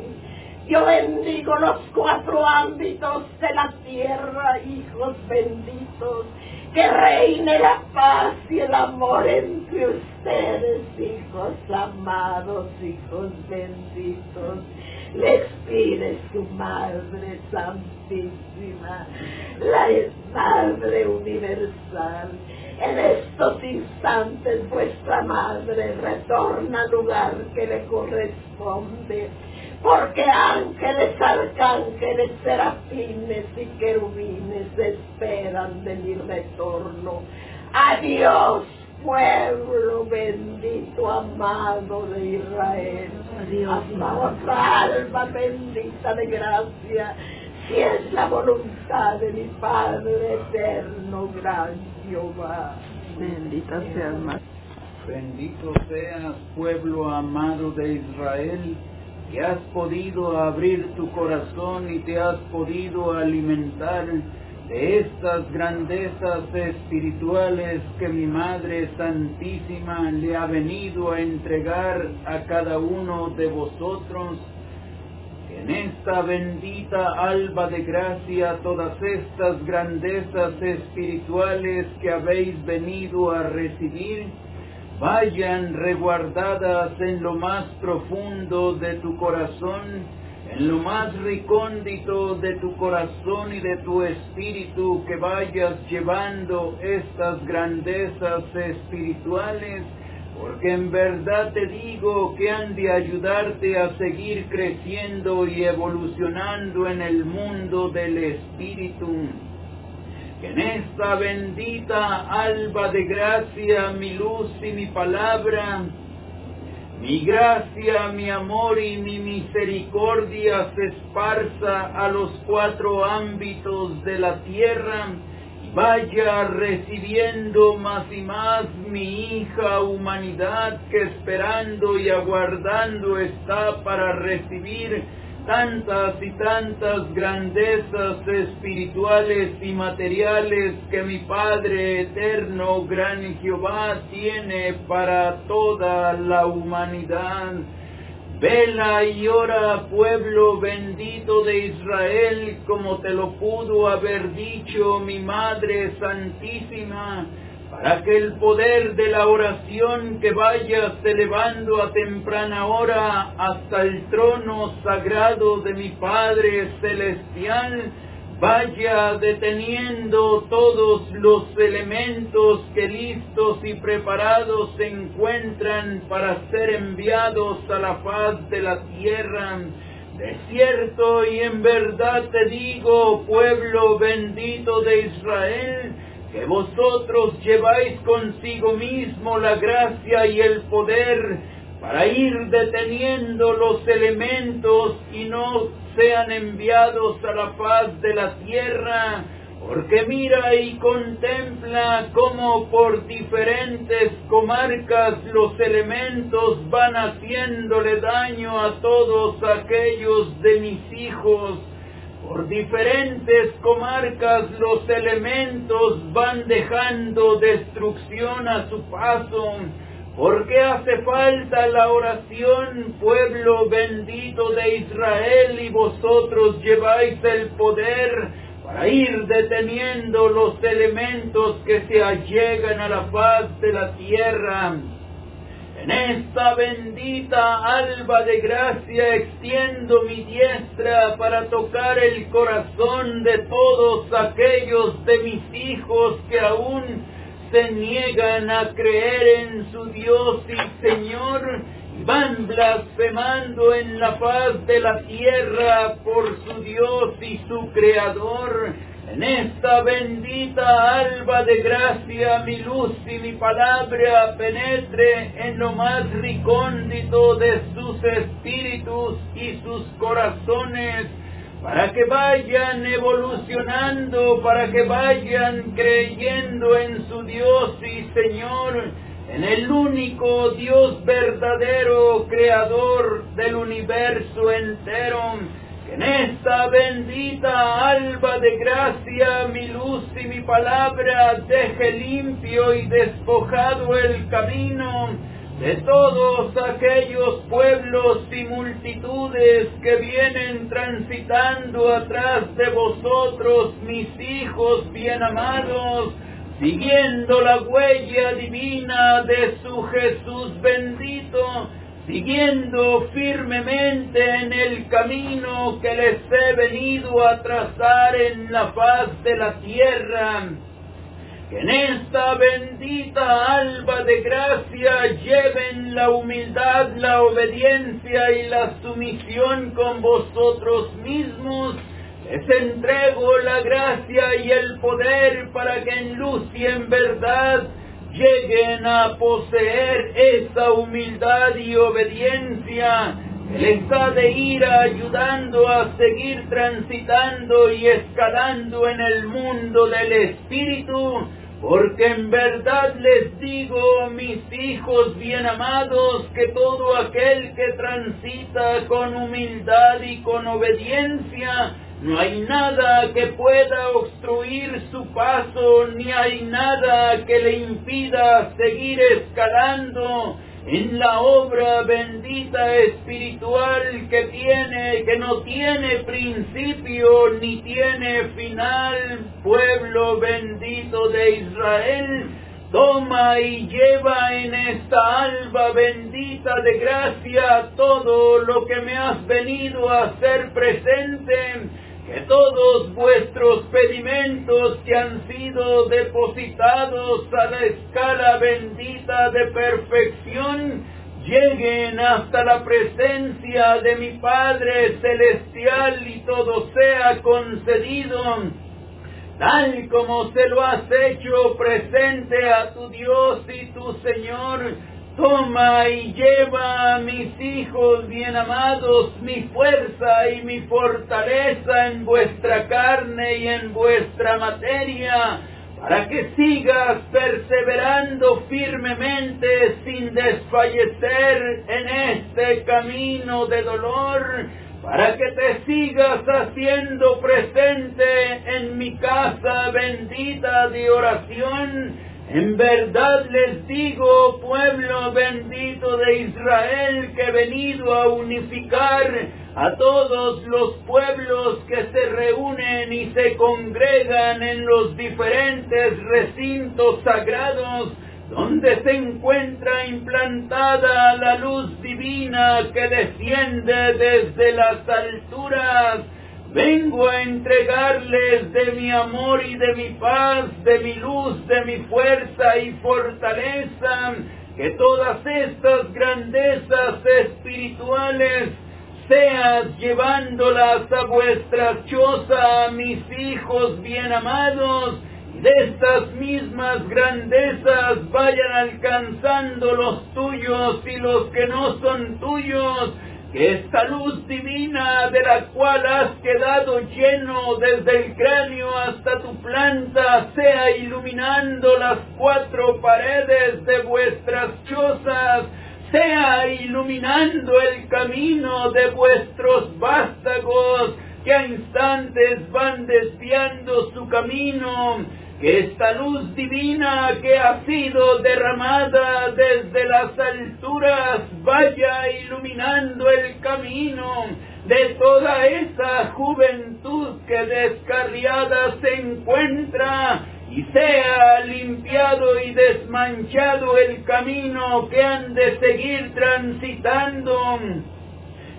Yo bendigo los cuatro ámbitos de la tierra, hijos benditos que reine la paz y el amor entre ustedes, hijos amados, hijos benditos. Les pide su Madre Santísima, la Madre Universal. En estos instantes vuestra Madre retorna al lugar que le corresponde porque ángeles, arcángeles, serafines y querubines esperan de mi retorno. Adiós, pueblo bendito, amado de Israel. Adiós, alma bendita de gracia, si es la voluntad de mi Padre eterno, gran Jehová. Bendita seas más. Bendito seas, pueblo amado de Israel que has podido abrir tu corazón y te has podido alimentar de estas grandezas espirituales que mi Madre Santísima le ha venido a entregar a cada uno de vosotros. En esta bendita alba de gracia todas estas grandezas espirituales que habéis venido a recibir, vayan reguardadas en lo más profundo de tu corazón, en lo más recóndito de tu corazón y de tu espíritu, que vayas llevando estas grandezas espirituales, porque en verdad te digo que han de ayudarte a seguir creciendo y evolucionando en el mundo del espíritu. Que en esta bendita alba de gracia mi luz y mi palabra, mi gracia, mi amor y mi misericordia se esparza a los cuatro ámbitos de la tierra vaya recibiendo más y más mi hija humanidad que esperando y aguardando está para recibir tantas y tantas grandezas espirituales y materiales que mi Padre eterno, gran Jehová, tiene para toda la humanidad. Vela y ora, pueblo bendito de Israel, como te lo pudo haber dicho mi Madre Santísima para que el poder de la oración que vayas elevando a temprana hora hasta el trono sagrado de mi Padre Celestial, vaya deteniendo todos los elementos que listos y preparados se encuentran para ser enviados a la faz de la tierra. De cierto y en verdad te digo, pueblo bendito de Israel, que vosotros lleváis consigo mismo la gracia y el poder para ir deteniendo los elementos y no sean enviados a la faz de la tierra, porque mira y contempla cómo por diferentes comarcas los elementos van haciéndole daño a todos aquellos de mis hijos por diferentes comarcas los elementos van dejando destrucción a su paso. Porque hace falta la oración, pueblo bendito de Israel, y vosotros lleváis el poder para ir deteniendo los elementos que se allegan a la faz de la tierra. En esta bendita alba de gracia extiendo mi diestra para tocar el corazón de todos aquellos de mis hijos que aún se niegan a creer en su Dios y Señor van blasfemando en la paz de la tierra por su Dios y su Creador. En esta bendita alba de gracia, mi luz y mi palabra penetre en lo más ricóndito de sus espíritus y sus corazones, para que vayan evolucionando, para que vayan creyendo en su Dios y Señor, en el único Dios verdadero, creador del universo entero. En esta bendita alba de gracia mi luz y mi palabra deje limpio y despojado el camino de todos aquellos pueblos y multitudes que vienen transitando atrás de vosotros, mis hijos bien amados, siguiendo la huella divina de su Jesús bendito, siguiendo firmemente en el camino que les he venido a trazar en la faz de la tierra. Que en esta bendita alba de gracia lleven la humildad, la obediencia y la sumisión con vosotros mismos. Les entrego la gracia y el poder para que en luz y en verdad lleguen a poseer esa humildad y obediencia que les ha de ir ayudando a seguir transitando y escalando en el mundo del Espíritu, porque en verdad les digo, mis hijos bien amados, que todo aquel que transita con humildad y con obediencia, no hay nada que pueda obstruir su paso, ni hay nada que le impida seguir escalando en la obra bendita espiritual que tiene, que no tiene principio ni tiene final, pueblo bendito de Israel. Toma y lleva en esta alba bendita de gracia todo lo que me has venido a hacer presente que todos vuestros pedimentos que han sido depositados a la escala bendita de perfección lleguen hasta la presencia de mi Padre Celestial y todo sea concedido tal como se lo has hecho presente a tu Dios y tu Señor Toma y lleva a mis hijos bien amados mi fuerza y mi fortaleza en vuestra carne y en vuestra materia, para que sigas perseverando firmemente sin desfallecer en este camino de dolor, para que te sigas haciendo presente en mi casa bendita de oración. En verdad les digo, pueblo bendito de Israel, que he venido a unificar a todos los pueblos que se reúnen y se congregan en los diferentes recintos sagrados donde se encuentra implantada la luz divina que desciende desde las alturas. Vengo a entregarles de mi amor y de mi paz, de mi luz, de mi fuerza y fortaleza, que todas estas grandezas espirituales seas llevándolas a vuestra choza, mis hijos bien amados, de estas mismas grandezas vayan alcanzando los tuyos y los que no son tuyos, que esta luz divina de la cual has quedado lleno desde el cráneo hasta tu planta sea iluminando las cuatro paredes de vuestras chozas, sea iluminando el camino de vuestros vástagos, que a instantes van desviando su camino, que esta luz divina que ha sido derramada desde las alturas vaya iluminando el camino de toda esa juventud que descarriada se encuentra y sea limpiado y desmanchado el camino que han de seguir transitando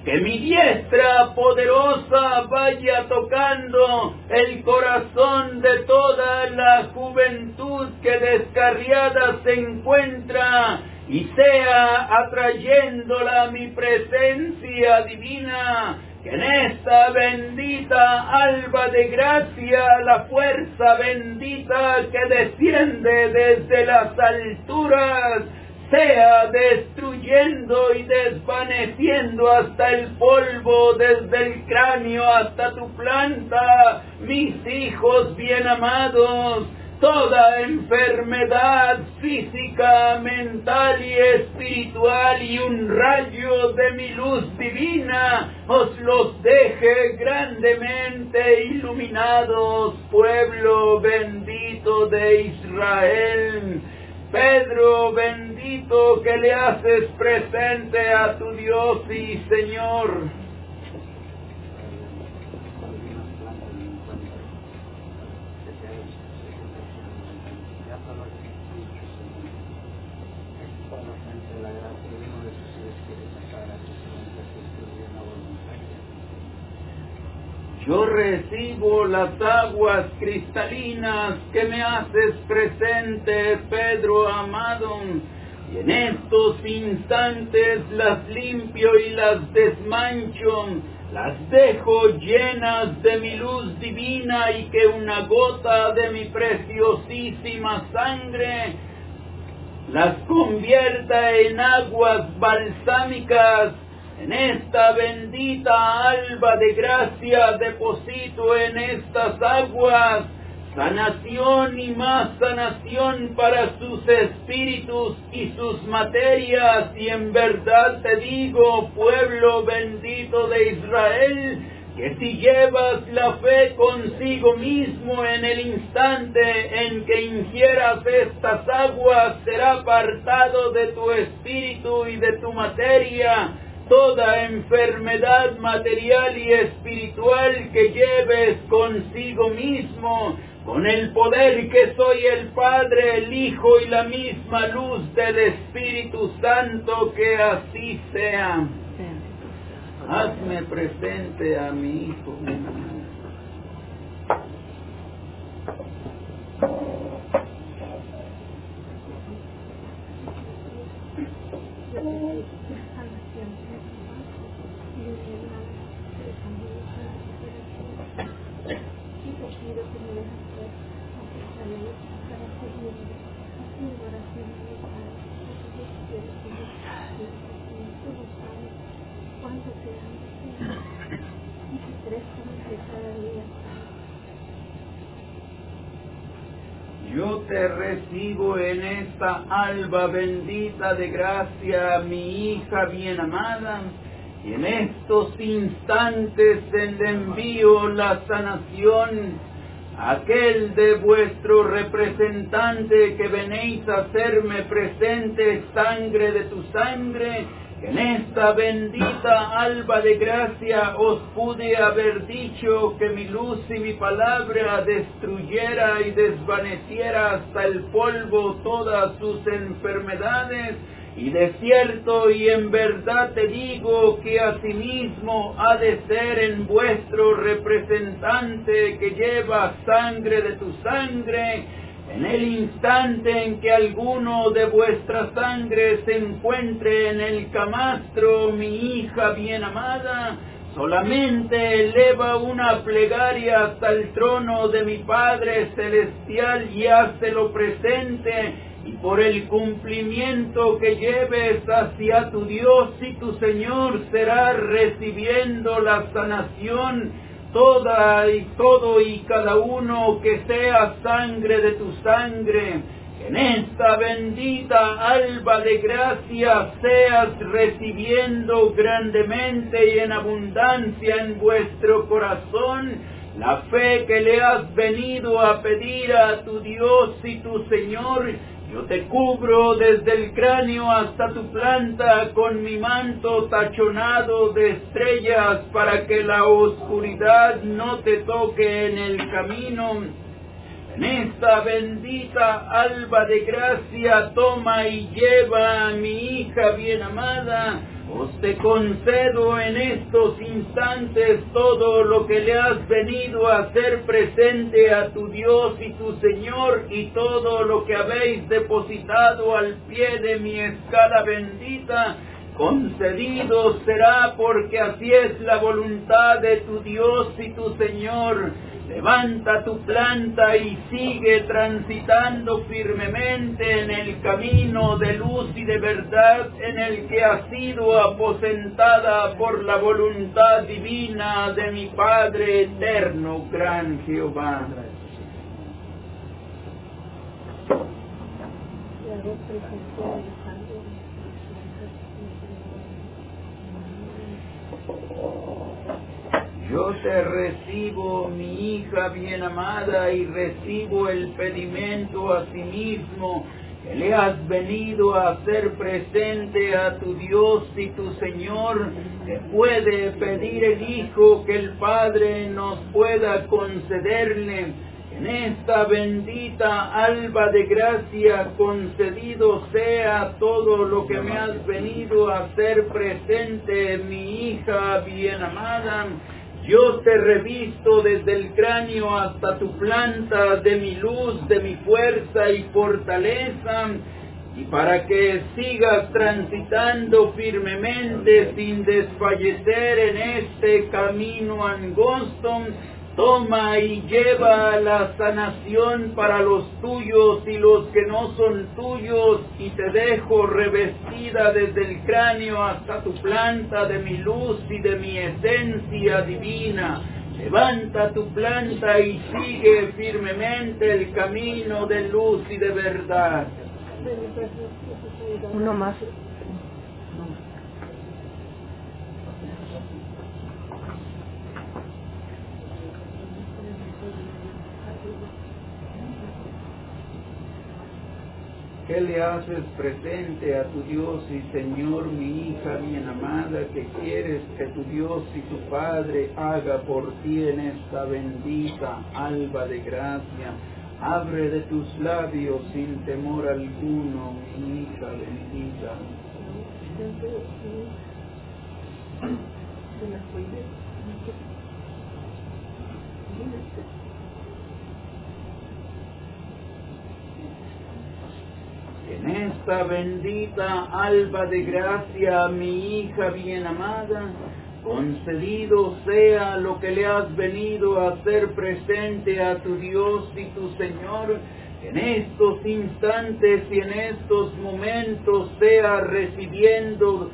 que mi diestra poderosa vaya tocando el corazón de toda la juventud que descarriada se encuentra y sea atrayéndola a mi presencia divina, que en esta bendita alba de gracia la fuerza bendita que desciende desde las alturas sea destruyendo y desvaneciendo hasta el polvo desde el cráneo hasta tu planta, mis hijos bien amados, toda enfermedad física, mental y espiritual y un rayo de mi luz divina os los deje grandemente iluminados, pueblo bendito de Israel. Pedro bendito que le haces presente a tu Dios y Señor. Yo recibo las aguas cristalinas que me haces presente, Pedro amado, y en estos instantes las limpio y las desmancho, las dejo llenas de mi luz divina y que una gota de mi preciosísima sangre las convierta en aguas balsámicas en esta bendita alba de gracia deposito en estas aguas sanación y más sanación para sus espíritus y sus materias. Y en verdad te digo, pueblo bendito de Israel, que si llevas la fe consigo mismo en el instante en que ingieras estas aguas, será apartado de tu espíritu y de tu materia toda enfermedad material y espiritual que lleves consigo mismo, con el poder que soy el Padre, el Hijo y la misma luz del Espíritu Santo, que así sea. Hazme presente a mi Hijo. Yo te recibo en esta alba bendita de gracia, mi hija bien amada, y en estos instantes le envío la sanación, aquel de vuestro representante que venéis a hacerme presente sangre de tu sangre, en esta bendita alba de gracia os pude haber dicho que mi luz y mi palabra destruyera y desvaneciera hasta el polvo todas sus enfermedades, y de cierto y en verdad te digo que asimismo ha de ser en vuestro representante que lleva sangre de tu sangre, en el instante en que alguno de vuestra sangre se encuentre en el camastro, mi hija bien amada, solamente eleva una plegaria hasta el trono de mi Padre Celestial y lo presente, y por el cumplimiento que lleves hacia tu Dios y tu Señor será recibiendo la sanación toda y todo y cada uno que sea sangre de tu sangre, en esta bendita alba de gracia seas recibiendo grandemente y en abundancia en vuestro corazón la fe que le has venido a pedir a tu Dios y tu Señor yo te cubro desde el cráneo hasta tu planta con mi manto tachonado de estrellas para que la oscuridad no te toque en el camino. En esta bendita alba de gracia toma y lleva a mi hija bien amada os te concedo en estos instantes todo lo que le has venido a hacer presente a tu Dios y tu Señor y todo lo que habéis depositado al pie de mi escala bendita, concedido será porque así es la voluntad de tu Dios y tu Señor Levanta tu planta y sigue transitando firmemente en el camino de luz y de verdad en el que ha sido aposentada por la voluntad divina de mi Padre eterno, gran Jehová. Yo te recibo, mi hija bien amada, y recibo el pedimento a sí mismo que le has venido a hacer presente a tu Dios y tu Señor, que puede pedir el Hijo que el Padre nos pueda concederle. En esta bendita alba de gracia concedido sea todo lo que me has venido a hacer presente, mi hija bien amada yo te revisto desde el cráneo hasta tu planta de mi luz, de mi fuerza y fortaleza, y para que sigas transitando firmemente sin desfallecer en este camino angosto, Toma y lleva la sanación para los tuyos y los que no son tuyos, y te dejo revestida desde el cráneo hasta tu planta de mi luz y de mi esencia divina. Levanta tu planta y sigue firmemente el camino de luz y de verdad. Uno más. ¿Qué le haces presente a tu Dios y Señor, mi hija bien amada, que quieres que tu Dios y tu Padre haga por ti en esta bendita alba de gracia? Abre de tus labios sin temor alguno, mi hija bendita. En esta bendita alba de gracia, mi hija bien amada, concedido sea lo que le has venido a hacer presente a tu Dios y tu Señor, en estos instantes y en estos momentos sea recibiendo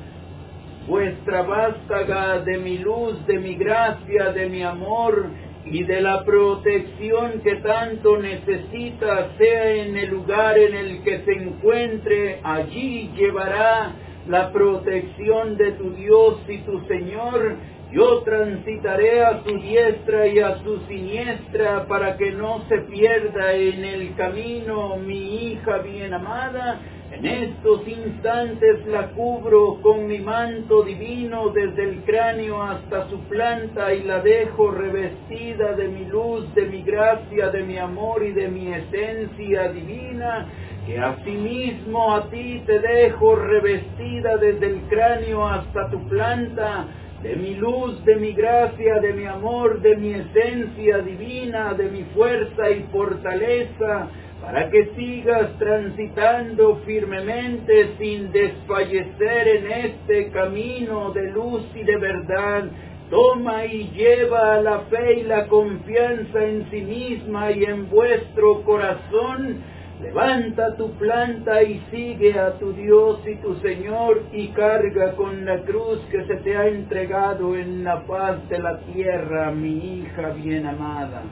vuestra vástaga de mi luz, de mi gracia, de mi amor, y de la protección que tanto necesita, sea en el lugar en el que se encuentre, allí llevará la protección de tu Dios y tu Señor, yo transitaré a su diestra y a su siniestra para que no se pierda en el camino mi hija bien amada. En estos instantes la cubro con mi manto divino desde el cráneo hasta su planta y la dejo revestida de mi luz, de mi gracia, de mi amor y de mi esencia divina que asimismo a ti te dejo revestida desde el cráneo hasta tu planta, de mi luz, de mi gracia, de mi amor, de mi esencia divina, de mi fuerza y fortaleza, para que sigas transitando firmemente sin desfallecer en este camino de luz y de verdad. Toma y lleva la fe y la confianza en sí misma y en vuestro corazón Levanta tu planta y sigue a tu Dios y tu Señor y carga con la cruz que se te ha entregado en la paz de la tierra, mi hija bien amada.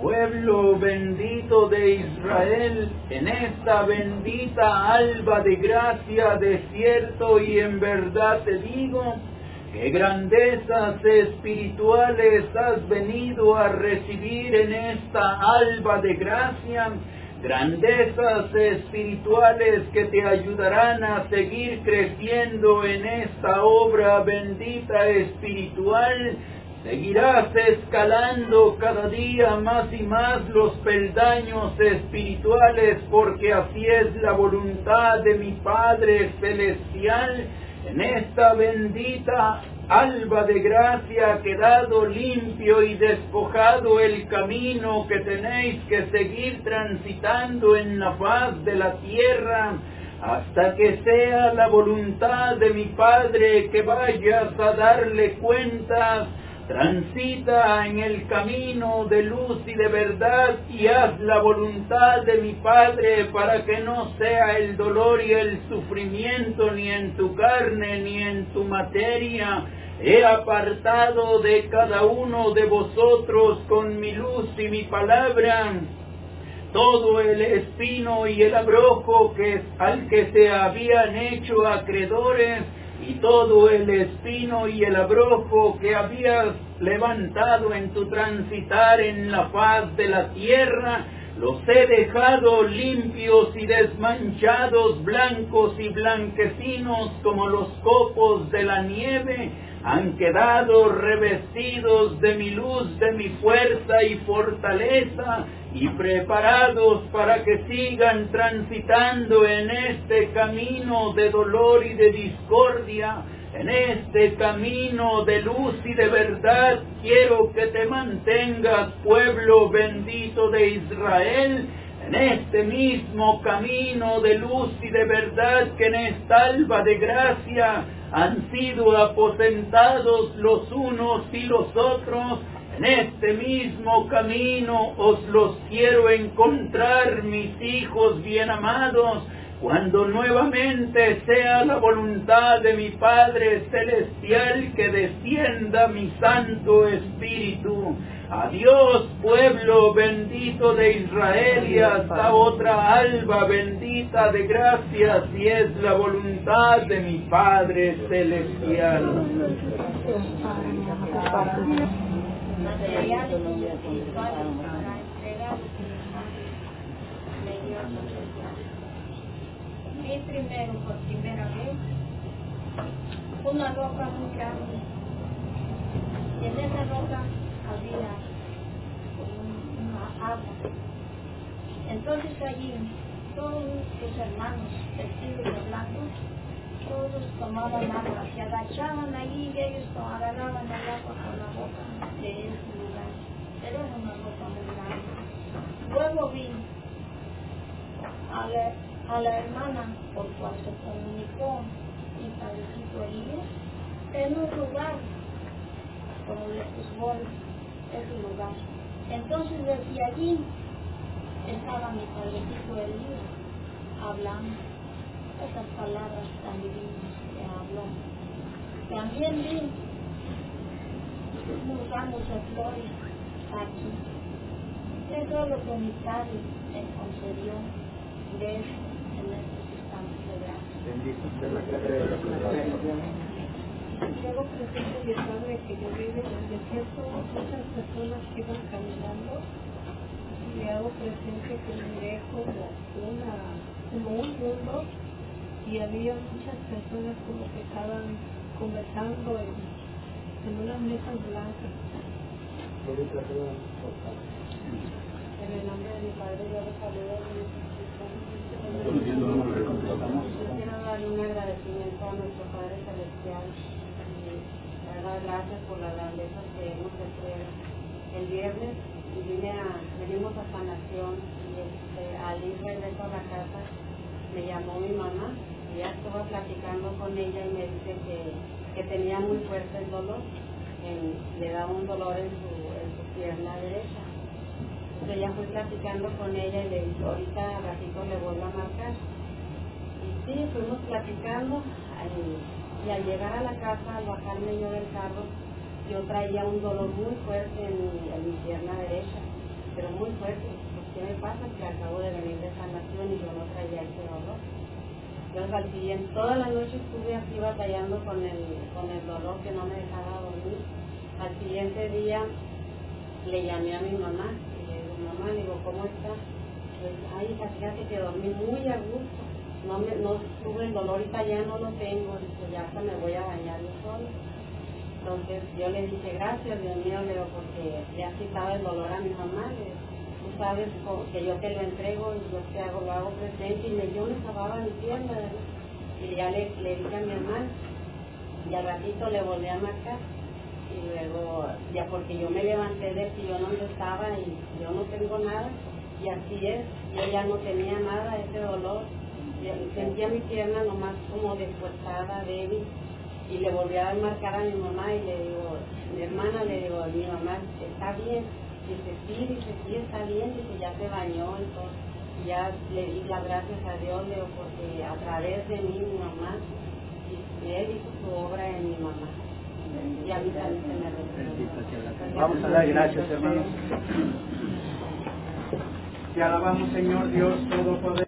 Pueblo bendito de Israel, en esta bendita alba de gracia, desierto y en verdad te digo, qué grandezas espirituales has venido a recibir en esta alba de gracia, grandezas espirituales que te ayudarán a seguir creciendo en esta obra bendita espiritual. Seguirás escalando cada día más y más los peldaños espirituales porque así es la voluntad de mi Padre Celestial. En esta bendita alba de gracia ha quedado limpio y despojado el camino que tenéis que seguir transitando en la faz de la tierra hasta que sea la voluntad de mi Padre que vayas a darle cuentas Transita en el camino de luz y de verdad y haz la voluntad de mi Padre para que no sea el dolor y el sufrimiento ni en tu carne ni en tu materia. He apartado de cada uno de vosotros con mi luz y mi palabra todo el espino y el abrojo que al que se habían hecho acreedores y todo el espino y el abrojo que habías levantado en tu transitar en la faz de la tierra, los he dejado limpios y desmanchados, blancos y blanquecinos como los copos de la nieve, han quedado revestidos de mi luz, de mi fuerza y fortaleza, y preparados para que sigan transitando en este camino de dolor y de discordia, en este camino de luz y de verdad, quiero que te mantengas, pueblo bendito de Israel, en este mismo camino de luz y de verdad que en esta alba de gracia han sido aposentados los unos y los otros, en este mismo camino os los quiero encontrar, mis hijos bien amados, cuando nuevamente sea la voluntad de mi Padre Celestial que descienda mi Santo Espíritu. Adiós, pueblo bendito de Israel, y hasta otra alba bendita de gracia, si es la voluntad de mi Padre Celestial materiales espirituales para entregar Vi primero por primera vez una roca muy grande y en esa roca había una agua. Entonces allí todos sus hermanos vestidos de blanco todos tomaban agua, se agachaban allí y ellos agarraban el con la boca de ese lugar. Era una ropa muy grande. Luego vi a la, a la hermana por cual se comunicó mi padrecito Elías en un lugar como de fútbol, ese lugar. Entonces desde allí estaba mi padrecito Elías hablando esas palabras tan divinas que habló. También vi unos ramos de flores aquí. Es todo lo que mi Padre me concedió de en estos instantes de gracia. Bendito sea la. Luego presente mi padre que yo vivo en el desierto, muchas personas que iban caminando y hago presente que miré como una, como un mundo y había muchas personas como que estaban conversando en, en unas mesas blancas. En el nombre de mi padre yo les saludo Yo quiero dar un agradecimiento a nuestro Padre Celestial y dar gracias por la grandeza que hemos hecho el viernes. Vine a, venimos a sanación y este, al ir regreso a la casa. Me llamó mi mamá ya estuve platicando con ella y me dice que, que tenía muy fuerte el dolor, le daba un dolor en su, en su pierna derecha. Entonces ya fui platicando con ella y le dije, ahorita a ratito le vuelvo a marcar. Y sí, fuimos platicando ay, y al llegar a la casa, al bajarme yo del carro, yo traía un dolor muy fuerte en, mi- en mi pierna derecha, pero muy fuerte. ¿Qué me pasa? Que acabo de venir de sanación y yo no traía ese dolor. Entonces al siguiente, toda la noche estuve así batallando con el, con el dolor que no me dejaba dormir. Al siguiente día le llamé a mi mamá y le digo, mamá, le digo, ¿cómo está? Pues, ay, hija, fíjate que dormí muy a gusto. No, me, no tuve el dolor, ahorita ya no lo tengo, dice, ya hasta me voy a bañar yo sola. Entonces yo le dije, gracias, Dios mío, le digo, porque le has quitado el dolor a mi mamá. le digo, sabes que yo te lo entrego y yo te hago, lo hago presente. Y me dio una sababa mi pierna. Y ya le, le dije a mi hermano, y al ratito le volví a marcar. Y luego, ya porque yo me levanté del sillón donde estaba y yo no tengo nada. Y así es, yo ya no tenía nada, ese dolor. Sentía mi pierna nomás como desfuerzada, débil y le volví a marcar a mi mamá y le digo, mi hermana le digo, mi mamá está bien, dice sí, dice sí está bien, dice ya se bañó y ya le di las gracias a Dios, digo, porque a través de mí mi mamá, él hizo su obra en mi mamá, y a mí también se me. Vamos a dar gracias, hermanos. Te alabamos, Señor Dios Todopoderoso.